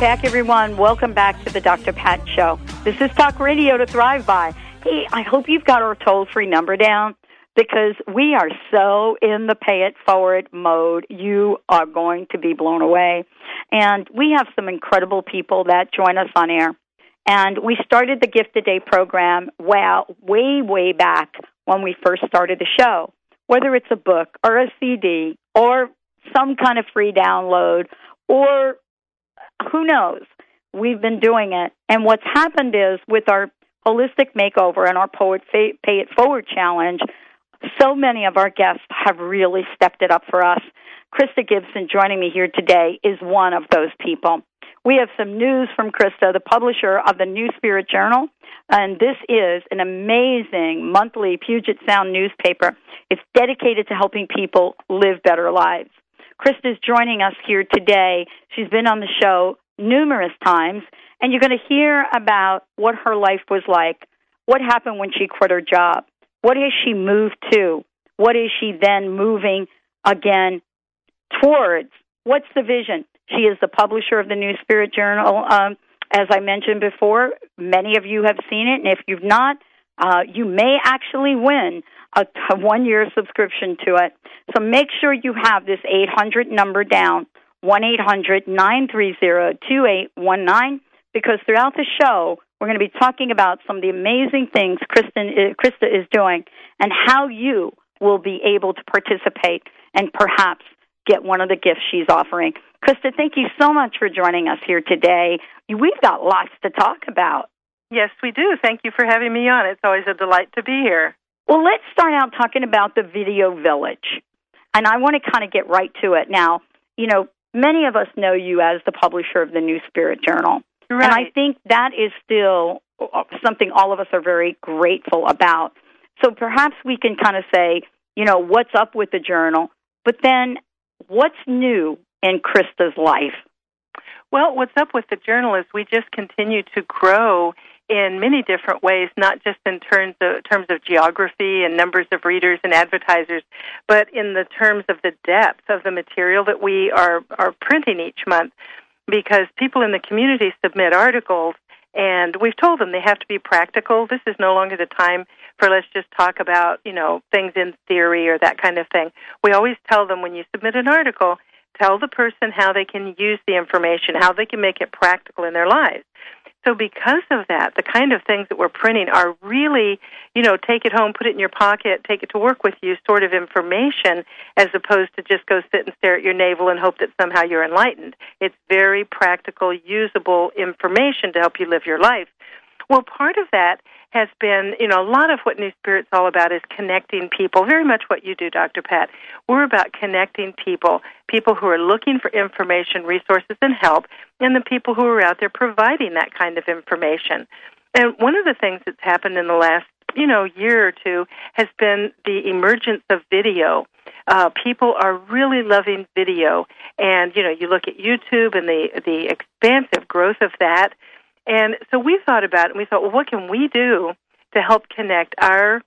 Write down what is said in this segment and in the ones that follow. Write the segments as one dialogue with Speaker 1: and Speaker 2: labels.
Speaker 1: Back, everyone. Welcome back to the Dr. Pat Show. This is Talk Radio to Thrive By. Hey, I hope you've got our toll free number down because we are so in the pay it forward mode. You are going to be blown away. And we have some incredible people that join us on air. And we started the Gift a Day program well, way, way back when we first started the show. Whether it's a book or a CD or some kind of free download or who knows, we've been doing it. And what's happened is with our holistic makeover and our Poet Pay It Forward challenge, so many of our guests have really stepped it up for us. Krysta Gibson joining me here today is one of those people. We have some news from Krysta, the publisher of the New Spirit Journal, and this is an amazing monthly Puget Sound newspaper. It's dedicated to helping people live better lives. Krysta is joining us here today. She's been on the show numerous times, and you're going to hear about what her life was like, what happened when she quit her job, what has she moved to, what is she then moving again towards, what's the vision. She is the publisher of the New Spirit Journal. Um, as I mentioned before, many of you have seen it, and if you've not, uh, you may actually win a, a one year subscription to it. So make sure you have this 800 number down, 1 800 930 2819, because throughout the show, we're going to be talking about some of the amazing things Kristen, uh, Krysta is doing and how you will be able to participate and perhaps get one of the gifts she's offering. Krysta, thank you so much for joining us here today. We've got lots to talk about.
Speaker 2: Yes, we do. Thank you for having me on. It's always a delight to be here.
Speaker 1: Well, let's start out talking about the Video Village. And I want to kind of get right to it. Now, you know, many of us know you as the publisher of the New Spirit Journal.
Speaker 2: Right.
Speaker 1: And I think that is still uh, something all of us are very grateful about. So perhaps we can kind of say, you know, what's up with the journal, but then what's new in Krysta's life?
Speaker 2: Well, what's up with the journal is we just continue to grow in many different ways, not just in terms of terms of geography and numbers of readers and advertisers, but in the terms of the depth of the material that we are are printing each month. Because people in the community submit articles, and we've told them they have to be practical. This is no longer the time for let's just talk about you know things in theory or that kind of thing. We always tell them when you submit an article, tell the person how they can use the information, how they can make it practical in their lives. So because of that, the kind of things that we're printing are really, you know, take it home, put it in your pocket, take it to work with you sort of information as opposed to just go sit and stare at your navel and hope that somehow you're enlightened. It's very practical, usable information to help you live your life. Well, part of that has been, you know, a lot of what New Spirit's all about is connecting people. Very much what you do, Dr. Pat. We're about connecting people, people who are looking for information, resources, and help, and the people who are out there providing that kind of information. And one of the things that's happened in the last, you know, year or two has been the emergence of video. Uh, people are really loving video, and you know, you look at YouTube and the the expansive growth of that and so we thought about it and we thought, well, what can we do to help connect our,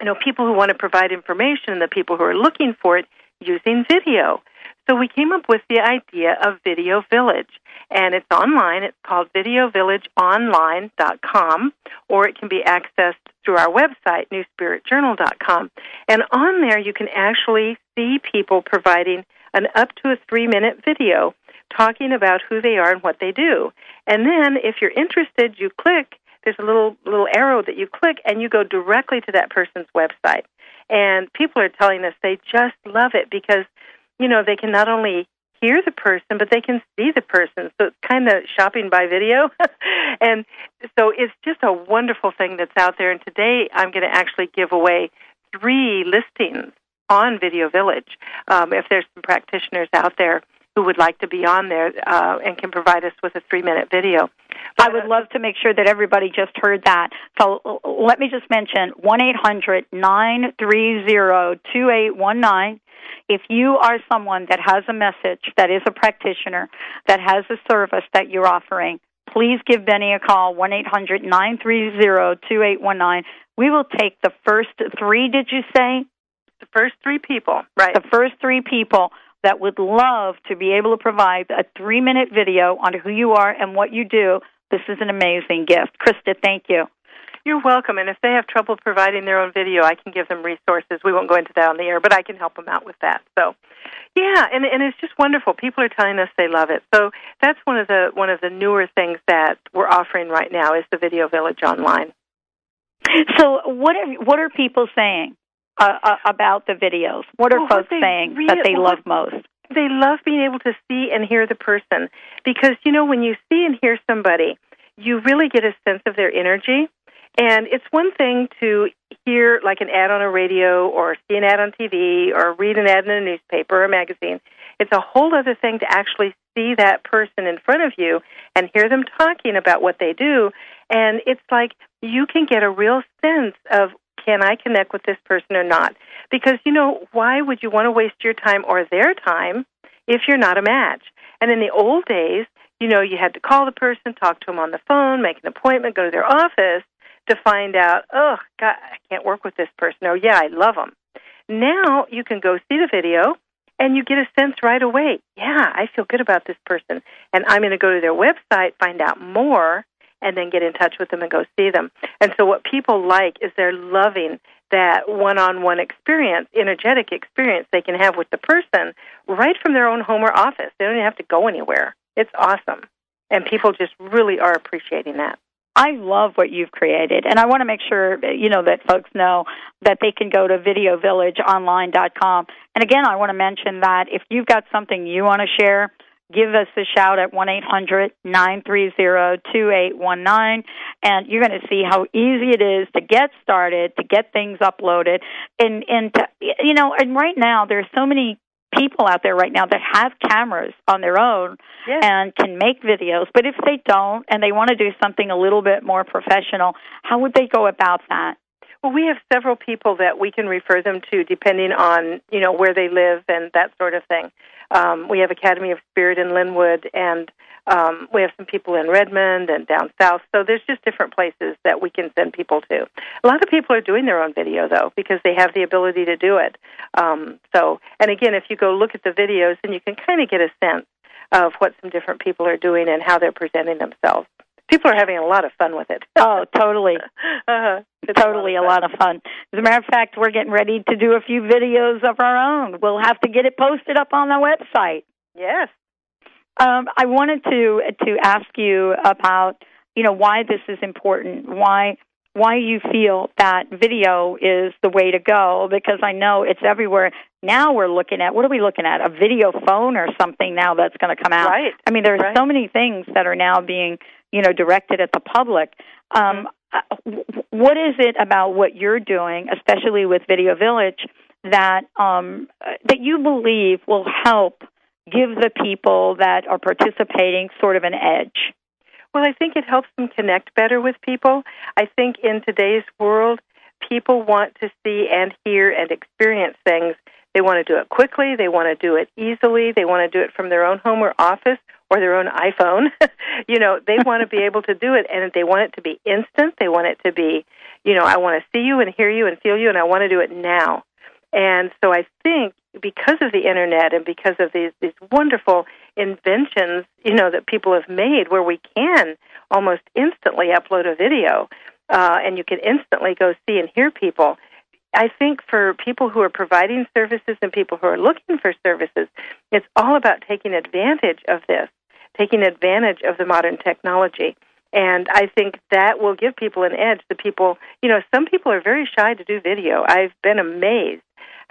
Speaker 2: you know, people who want to provide information and the people who are looking for it using video. So we came up with the idea of Video Village. And it's online. It's called videovillageonline.com, or it can be accessed through our website, newspiritjournal.com. And on there, you can actually see people providing an up to a three minute video talking about who they are and what they do. And then if you're interested, you click there's a little little arrow that you click and you go directly to that person's website. And people are telling us they just love it because you know, they can not only hear the person, but they can see the person. So it's kind of shopping by video. and so it's just a wonderful thing that's out there. And today I'm going to actually give away three listings on Video Village. Um, if there's some practitioners out there who would like to be on there uh, and can provide us with a three minute video.
Speaker 1: I would love to make sure that everybody just heard that. So let me just mention one eight hundred nine three zero two eight one nine. If you are someone that has a message, that is a practitioner, that has a service that you're offering, please give Benny a call, one eight hundred nine three zero two eight one nine. We will take the first three, did you say?
Speaker 2: The first three people, right.
Speaker 1: The first three people that would love to be able to provide a three minute video on who you are and what you do, this is an amazing gift. Krysta, thank you.
Speaker 2: You're welcome. And if they have trouble providing their own video, I can give them resources. We won't go into that on the air, but I can help them out with that. So, yeah, and and it's just wonderful. People are telling us they love it. So that's one of the one of the newer things that we're offering right now is the Video Village online.
Speaker 1: So what are what are people saying uh, uh, about the videos? What are
Speaker 2: well,
Speaker 1: folks
Speaker 2: what
Speaker 1: saying
Speaker 2: really,
Speaker 1: that they
Speaker 2: well,
Speaker 1: love most?
Speaker 2: They love being able to see and hear the person because you know when you see and hear somebody, you really get a sense of their energy. And it's one thing to hear like an ad on a radio or see an ad on TV or read an ad in a newspaper or a magazine. It's a whole other thing to actually see that person in front of you and hear them talking about what they do. And it's like you can get a real sense of can I connect with this person or not? Because, you know, why would you want to waste your time or their time if you're not a match? And in the old days, you know, you had to call the person, talk to them on the phone, make an appointment, go to their office to find out, oh, God, I can't work with this person, or yeah, I love them. Now you can go see the video and you get a sense right away. Yeah, I feel good about this person, and I'm going to go to their website, find out more, and then get in touch with them and go see them. And so, what people like is they're loving that one on one experience, energetic experience they can have with the person right from their own home or office. They don't even have to go anywhere. It's awesome. And people just really are appreciating that.
Speaker 1: I love what you've created, and I want to make sure you know that folks know that they can go to videovillageonline.com. And again, I want to mention that if you've got something you want to share, give us a shout at one eight hundred nine three zero two eight one nine, and you're going to see how easy it is to get started, to get things uploaded, and and to, you know, and right now there's so many people out there right now that have cameras on their own
Speaker 2: yes.
Speaker 1: and can make videos. But if they don't and they want to do something a little bit more professional, how would they go about that?
Speaker 2: Well, we have several people that we can refer them to depending on, you know, where they live and that sort of thing. Um, we have Academy of Spirit in Lynnwood, and um, we have some people in Redmond and down south. So there's just different places that we can send people to. A lot of people are doing their own video though because they have the ability to do it. Um, so, and again, if you go look at the videos, then you can kind of get a sense of what some different people are doing and how they're presenting themselves. People are having a lot of fun with it.
Speaker 1: oh, totally.
Speaker 2: uh-huh.
Speaker 1: totally a lot, a lot of fun. As a matter of fact, we're getting ready to do a few videos of our own. We'll have to get it posted up on the website.
Speaker 2: Yes.
Speaker 1: Um, I wanted to to ask you about you know why this is important, why why you feel that video is the way to go because I know it's everywhere. Now we're looking at what are we looking at? A video phone or something now that's going to come out.
Speaker 2: Right.
Speaker 1: I mean, there's
Speaker 2: right.
Speaker 1: so many things that are now being you know directed at the public. Um,
Speaker 2: mm-hmm.
Speaker 1: what is it about what you're doing, especially with Video Village, that um, that you believe will help give the people that are participating sort of an edge?
Speaker 2: Well, I think it helps them connect better with people. I think in today's world, people want to see and hear and experience things. They want to do it quickly, they want to do it easily, they want to do it from their own home or office or their own iPhone. you know, they want to be able to do it and they want it to be instant. They want it to be, you know, I want to see you and hear you and feel you and I want to do it now. And so I think because of the internet and because of these these wonderful inventions, you know, that people have made where we can almost instantly upload a video uh, and you can instantly go see and hear people. I think for people who are providing services and people who are looking for services, it's all about taking advantage of this, taking advantage of the modern technology. And I think that will give people an edge. The people, you know, some people are very shy to do video. I've been amazed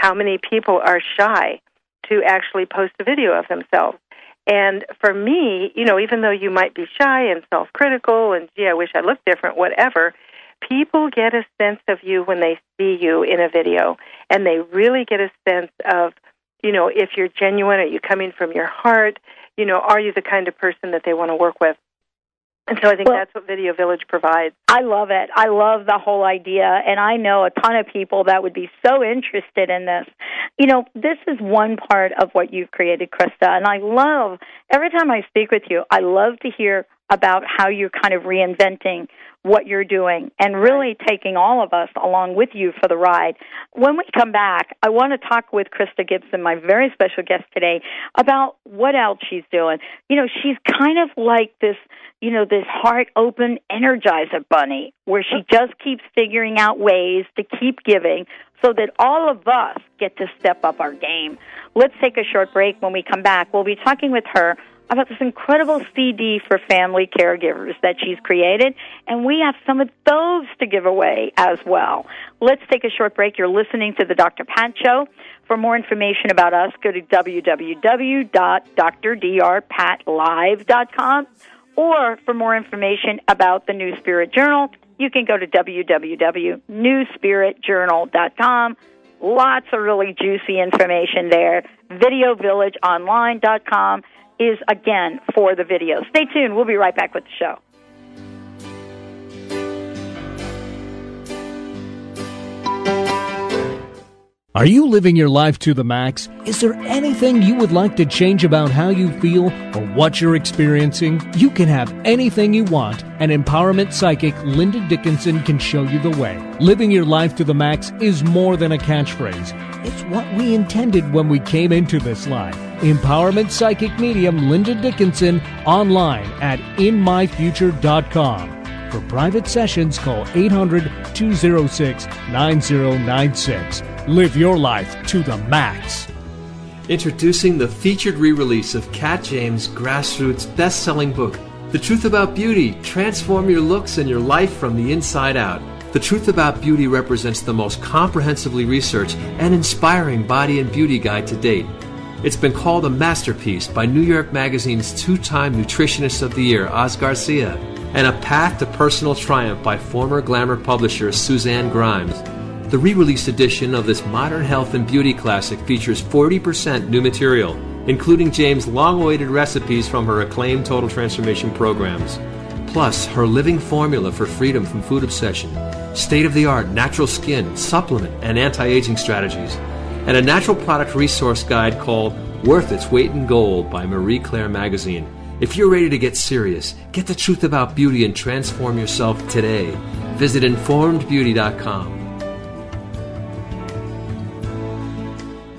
Speaker 2: how many people are shy to actually post a video of themselves. And for me, you know, even though you might be shy and self critical and, gee, I wish I looked different, whatever, people get a sense of you when they see you in a video. And they really get a sense of, you know, if you're genuine, are you coming from your heart? You know, are you the kind of person that they want to work with? And so I think
Speaker 1: well,
Speaker 2: that's what Video Village provides.
Speaker 1: I love it. I love the whole idea, and I know a ton of people that would be so interested in this. You know, this is one part of what you've created, Krysta, and I love every time I speak with you. I love to hear about how you're kind of reinventing what you're doing and really taking all of us along with you for the ride. When we come back, I want to talk with Krysta Gibson, my very special guest today, about what else she's doing. You know, she's kind of like this, you know, this heart open energizer bunny where she just keeps figuring out ways to keep giving so that all of us get to step up our game. Let's take a short break. When we come back, we'll be talking with her about this incredible CD for family caregivers that she's created, and we have some of those to give away as well. Let's take a short break. You're listening to the Dr. Pat Show. For more information about us, go to www.drdrpatlive.com. Or for more information about the New Spirit Journal, you can go to www.newspiritjournal.com. Lots of really juicy information there. VideoVillageOnline.com is again for the video. Stay tuned. We'll be right back with the show.
Speaker 3: Are you living your life to the max? Is there anything you would like to change about how you feel or what you're experiencing? You can have anything you want, and empowerment psychic Linda Dickinson can show you the way. Living your life to the max is more than a catchphrase. It's what we intended when we came into this life. Empowerment psychic medium Linda Dickinson online at inmyfuture.com. For private sessions, call 800 206 9096. Live your life to the max.
Speaker 4: Introducing the featured re release of Kat James' grassroots best selling book, The Truth About Beauty Transform Your Looks and Your Life from the Inside Out. The Truth About Beauty represents the most comprehensively researched and inspiring body and beauty guide to date. It's been called a masterpiece by New York Magazine's two time Nutritionist of the Year, Oz Garcia and A Path to Personal Triumph by former glamour publisher Suzanne Grimes. The re released edition of this modern health and beauty classic features 40% new material, including James' long awaited recipes from her acclaimed Total Transformation programs. Plus, her living formula for freedom from food obsession, state of the art natural skin, supplement, and anti aging strategies, and a natural product resource guide called Worth Its Weight in Gold by Marie Claire Magazine. If you're ready to get serious, get the truth about beauty and transform yourself today. Visit informedbeauty.com.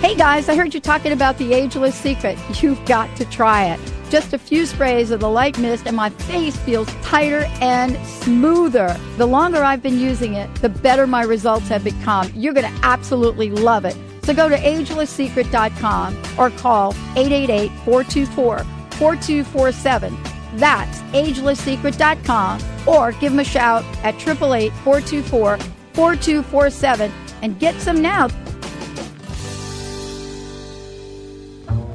Speaker 5: Hey guys, I heard you talking about the ageless secret. You've got to try it. Just a few sprays of the light mist, and my face feels tighter and smoother. The longer I've been using it, the better my results have become. You're going to absolutely love it. So go to agelesssecret.com or call 888 424 4247. That's agelesssecret.com or give them a shout at 888 424 4247 and get some now.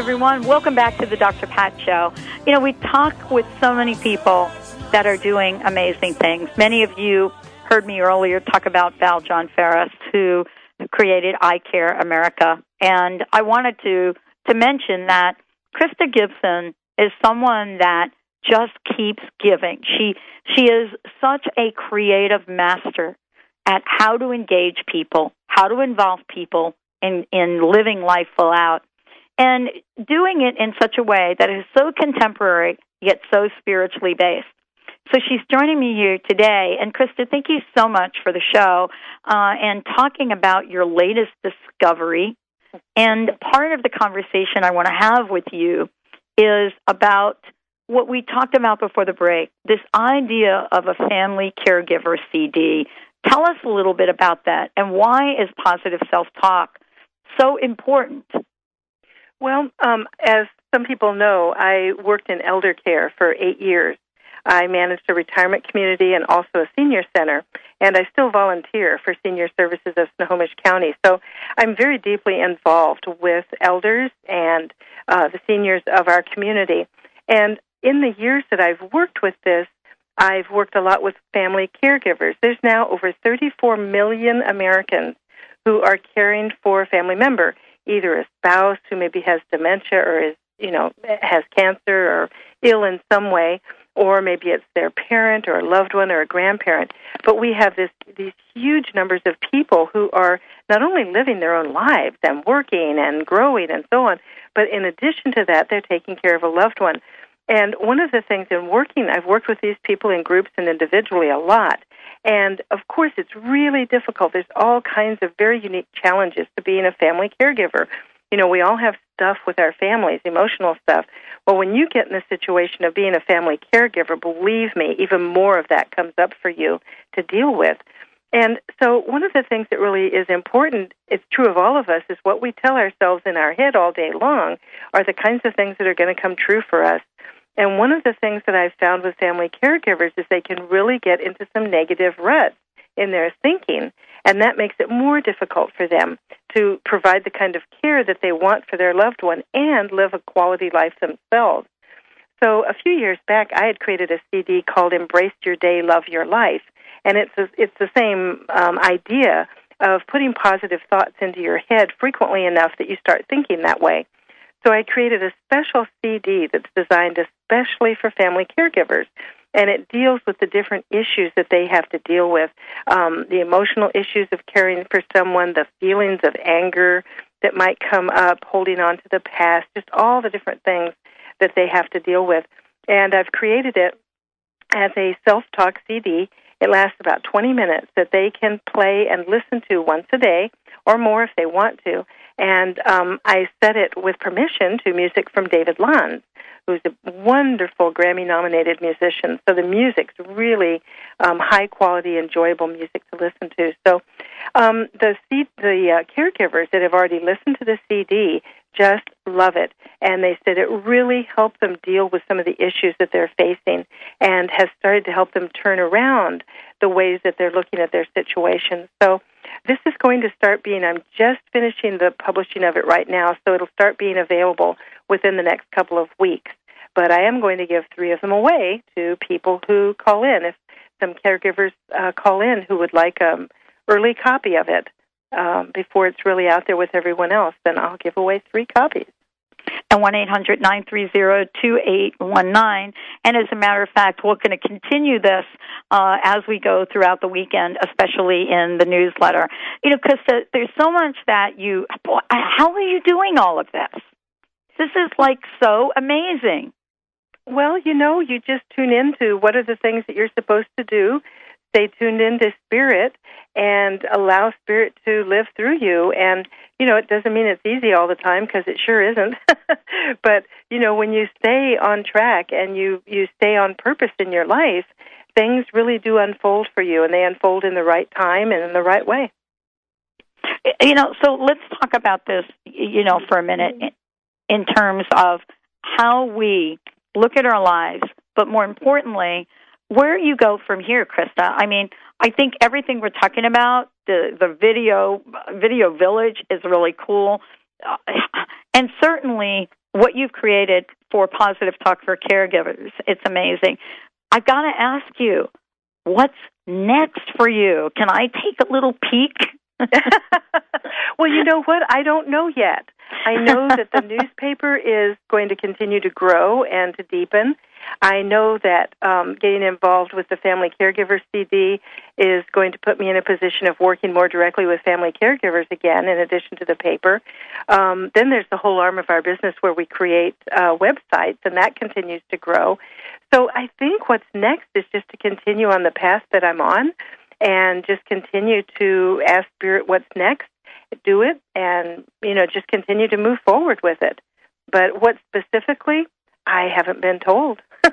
Speaker 1: everyone. Welcome back to the Dr. Pat Show. You know, we talk with so many people that are doing amazing things. Many of you heard me earlier talk about Val John Ferris, who created Eye Care America, and I wanted to to mention that Krysta Gibson is someone that just keeps giving. She she is such a creative master at how to engage people, how to involve people in in living life full out and doing it in such a way that is so contemporary yet so spiritually based. So she's joining me here today. And Krysta, thank you so much for the show uh, and talking about your latest discovery. And part of the conversation I want to have with you is about what we talked about before the break this idea of a family caregiver CD. Tell us a little bit about that and why is positive self talk so important?
Speaker 2: Well, um, as some people know, I worked in elder care for eight years. I managed a retirement community and also a senior center, and I still volunteer for senior services of Snohomish County. So I'm very deeply involved with elders and uh, the seniors of our community. And in the years that I've worked with this, I've worked a lot with family caregivers. There's now over 34 million Americans who are caring for a family member, either a spouse who maybe has dementia or is, you know, has cancer or ill in some way, or maybe it's their parent or a loved one or a grandparent. But we have this these huge numbers of people who are not only living their own lives and working and growing and so on, but in addition to that, they're taking care of a loved one. And one of the things in working, I've worked with these people in groups and individually a lot. And of course, it's really difficult. There's all kinds of very unique challenges to being a family caregiver. You know, we all have stuff with our families, emotional stuff. Well, when you get in the situation of being a family caregiver, believe me, even more of that comes up for you to deal with. And so, one of the things that really is important, it's true of all of us, is what we tell ourselves in our head all day long are the kinds of things that are going to come true for us. And one of the things that I've found with family caregivers is they can really get into some negative ruts in their thinking, and that makes it more difficult for them to provide the kind of care that they want for their loved one and live a quality life themselves. So a few years back, I had created a CD called "Embrace Your Day, Love Your Life," and it's a, it's the same um, idea of putting positive thoughts into your head frequently enough that you start thinking that way. So I created a special CD that's designed especially for family caregivers. And it deals with the different issues that they have to deal with um, the emotional issues of caring for someone, the feelings of anger that might come up, holding on to the past, just all the different things that they have to deal with. And I've created it as a self talk CD. It lasts about 20 minutes that they can play and listen to once a day or more if they want to. And um, I set it with permission to music from David Lanz who's a wonderful Grammy nominated musician. So the music's really um, high quality, enjoyable music to listen to. So um, the C- the uh, caregivers that have already listened to the CD just love it. And they said it really helped them deal with some of the issues that they're facing and has started to help them turn around the ways that they're looking at their situation. So this is going to start being, I'm just finishing the publishing of it right now, so it'll start being available within the next couple of weeks. But I am going to give three of them away to people who call in. If some caregivers uh, call in who would like an early copy of it um, before it's really out there with everyone else, then I'll give away three copies
Speaker 1: and one eight hundred nine three zero two eight one nine. And as a matter of fact, we're going to continue this uh, as we go throughout the weekend, especially in the newsletter. You know, because there's so much that you. How are you doing all of this? This is like so amazing.
Speaker 2: Well, you know, you just tune into what are the things that you're supposed to do. Stay tuned into spirit and allow spirit to live through you. And you know, it doesn't mean it's easy all the time because it sure isn't. but you know, when you stay on track and you you stay on purpose in your life, things really do unfold for you, and they unfold in the right time and in the right way.
Speaker 1: You know, so let's talk about this. You know, for a minute, in terms of how we look at our lives, but more importantly, where you go from here, Krysta. I mean, I think everything we're talking about, the the video video village is really cool, uh, and certainly what you've created for Positive Talk for caregivers, it's amazing. I've got to ask you, what's next for you? Can I take a little peek?
Speaker 2: well, you know what? I don't know yet. I know that the newspaper is going to continue to grow and to deepen. I know that um, getting involved with the Family Caregiver CD is going to put me in a position of working more directly with family caregivers again, in addition to the paper. Um, then there's the whole arm of our business where we create uh, websites, and that continues to grow. So I think what's next is just to continue on the path that I'm on and just continue to ask Spirit what's next, do it, and, you know, just continue to move forward with it. But what specifically, I haven't been told. so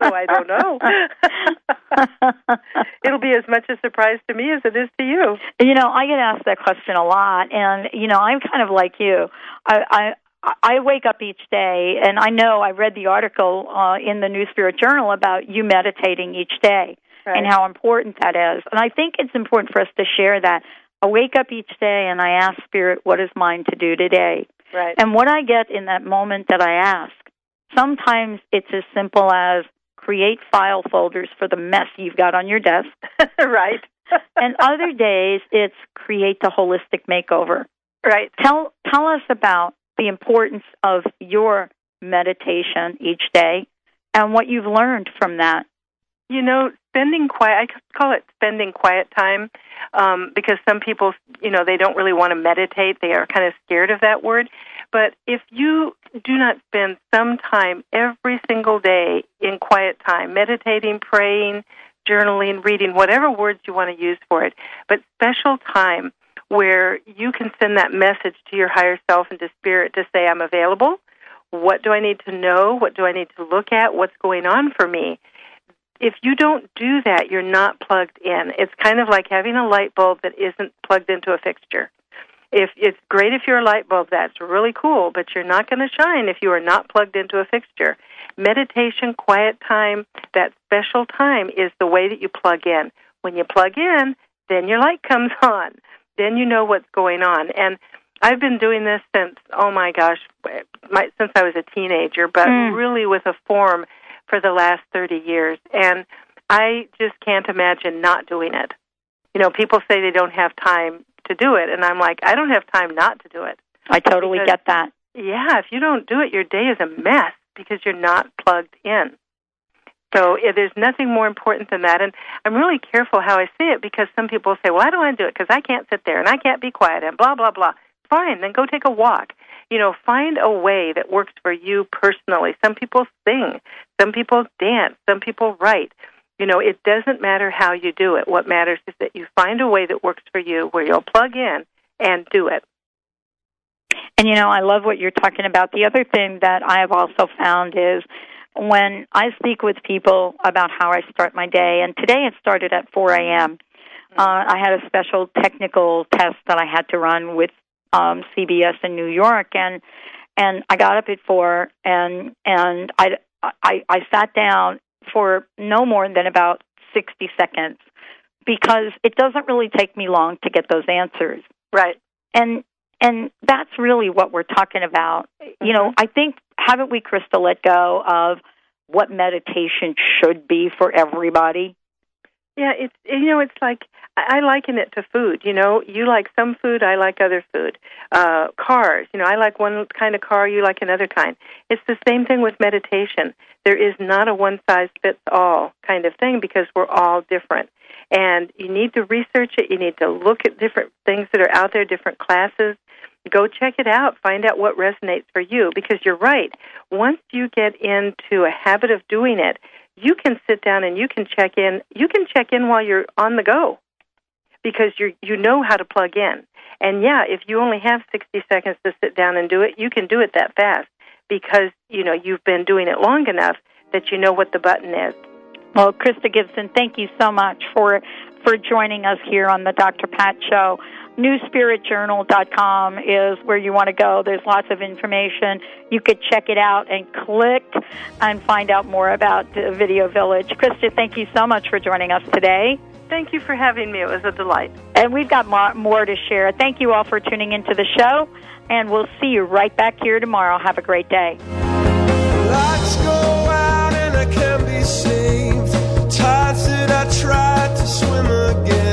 Speaker 2: I don't know. It'll be as much a surprise to me as it is to you.
Speaker 1: You know, I get asked that question a lot, and you know, I'm kind of like you. I I, I wake up each day, and I know I read the article uh, in the New Spirit Journal about you meditating each day
Speaker 2: Right.
Speaker 1: and how important that is. And I think it's important for us to share that. I wake up each day and I ask Spirit, what is mine to do today?
Speaker 2: Right.
Speaker 1: And what I get in that moment that I ask, sometimes it's as simple as create file folders for the mess you've got on your desk.
Speaker 2: right.
Speaker 1: and other days it's create the holistic makeover.
Speaker 2: right.
Speaker 1: Tell tell us about the importance of your meditation each day and what you've learned from that.
Speaker 2: You know, spending quiet, I call it spending quiet time um, because some people, you know, they don't really want to meditate. They are kind of scared of that word. But if you do not spend some time every single day in quiet time, meditating, praying, journaling, reading, whatever words you want to use for it, but special time where you can send that message to your higher self and to spirit to say, I'm available. What do I need to know? What do I need to look at? What's going on for me? If you don't do that, you're not plugged in. It's kind of like having a light bulb that isn't plugged into a fixture. If it's great if you're a light bulb, that's really cool, but you're not going to shine if you are not plugged into a fixture. Meditation, quiet time, that special time is the way that you plug in. When you plug in, then your light comes on. Then you know what's going on. And I've been doing this since oh my gosh, my, since I was a teenager, but
Speaker 1: Mm.
Speaker 2: really with a form for the last 30 years. And I just can't imagine not doing it. You know, people say they don't have time to do it, and I'm like, I don't have time not to do it.
Speaker 1: I totally
Speaker 2: Because-
Speaker 1: get that.
Speaker 2: Yeah, if you don't do it, your day is a mess because you're not plugged in. So yeah, there's nothing more important than that. And I'm really careful how I say it because some people say, well, I don't want to do it because I can't sit there and I can't be quiet and blah, blah, blah. Fine, then go take a walk. You know, find a way that works for you personally. Some people sing, some people dance, some people write. You know, it doesn't matter how you do it. What matters is that you find a way that works for you where you'll plug in and do it.
Speaker 1: And you know, I love what you're talking about. The other thing that I have also found is when I speak with people about how I start my day, and today it started at 4 a.m. Uh, I had a special technical test that I had to run with um, CBS in New York, and and I got up at four, and and I I, I sat down for no more than about 60 seconds because it doesn't really take me long to get those answers
Speaker 2: Right.
Speaker 1: and and that's really what we're talking about. You know, I think haven't we, Krysta, let go of what meditation should be for everybody?
Speaker 2: Yeah, it's you know, it's like I liken it to food. You know, you like some food, I like other food. Uh, cars, you know, I like one kind of car, you like another kind. It's the same thing with meditation. There is not a one size fits all kind of thing because we're all different. And you need to research it. You need to look at different things that are out there, different classes. Go check it out. Find out what resonates for you because you're right. Once you get into a habit of doing it, you can sit down and you can check in. You can check in while you're on the go because you you know how to plug in. And yeah, if you only have 60 seconds to sit down and do it, you can do it that fast because you know you've been doing it long enough that you know what the button is.
Speaker 1: Well, Krysta Gibson, thank you so much for for joining us here on the Dr. Pat Show. NewSpiritJournal.com is where you want to go. There's lots of information. You could check it out and click and find out more about the Video Village. Krysta, thank you so much for joining us today.
Speaker 2: Thank you for having me. It was a delight.
Speaker 1: And we've got more, more to share. Thank you all for tuning into the show, and we'll see you right back here tomorrow. Have a great day.
Speaker 6: I tried to swim again.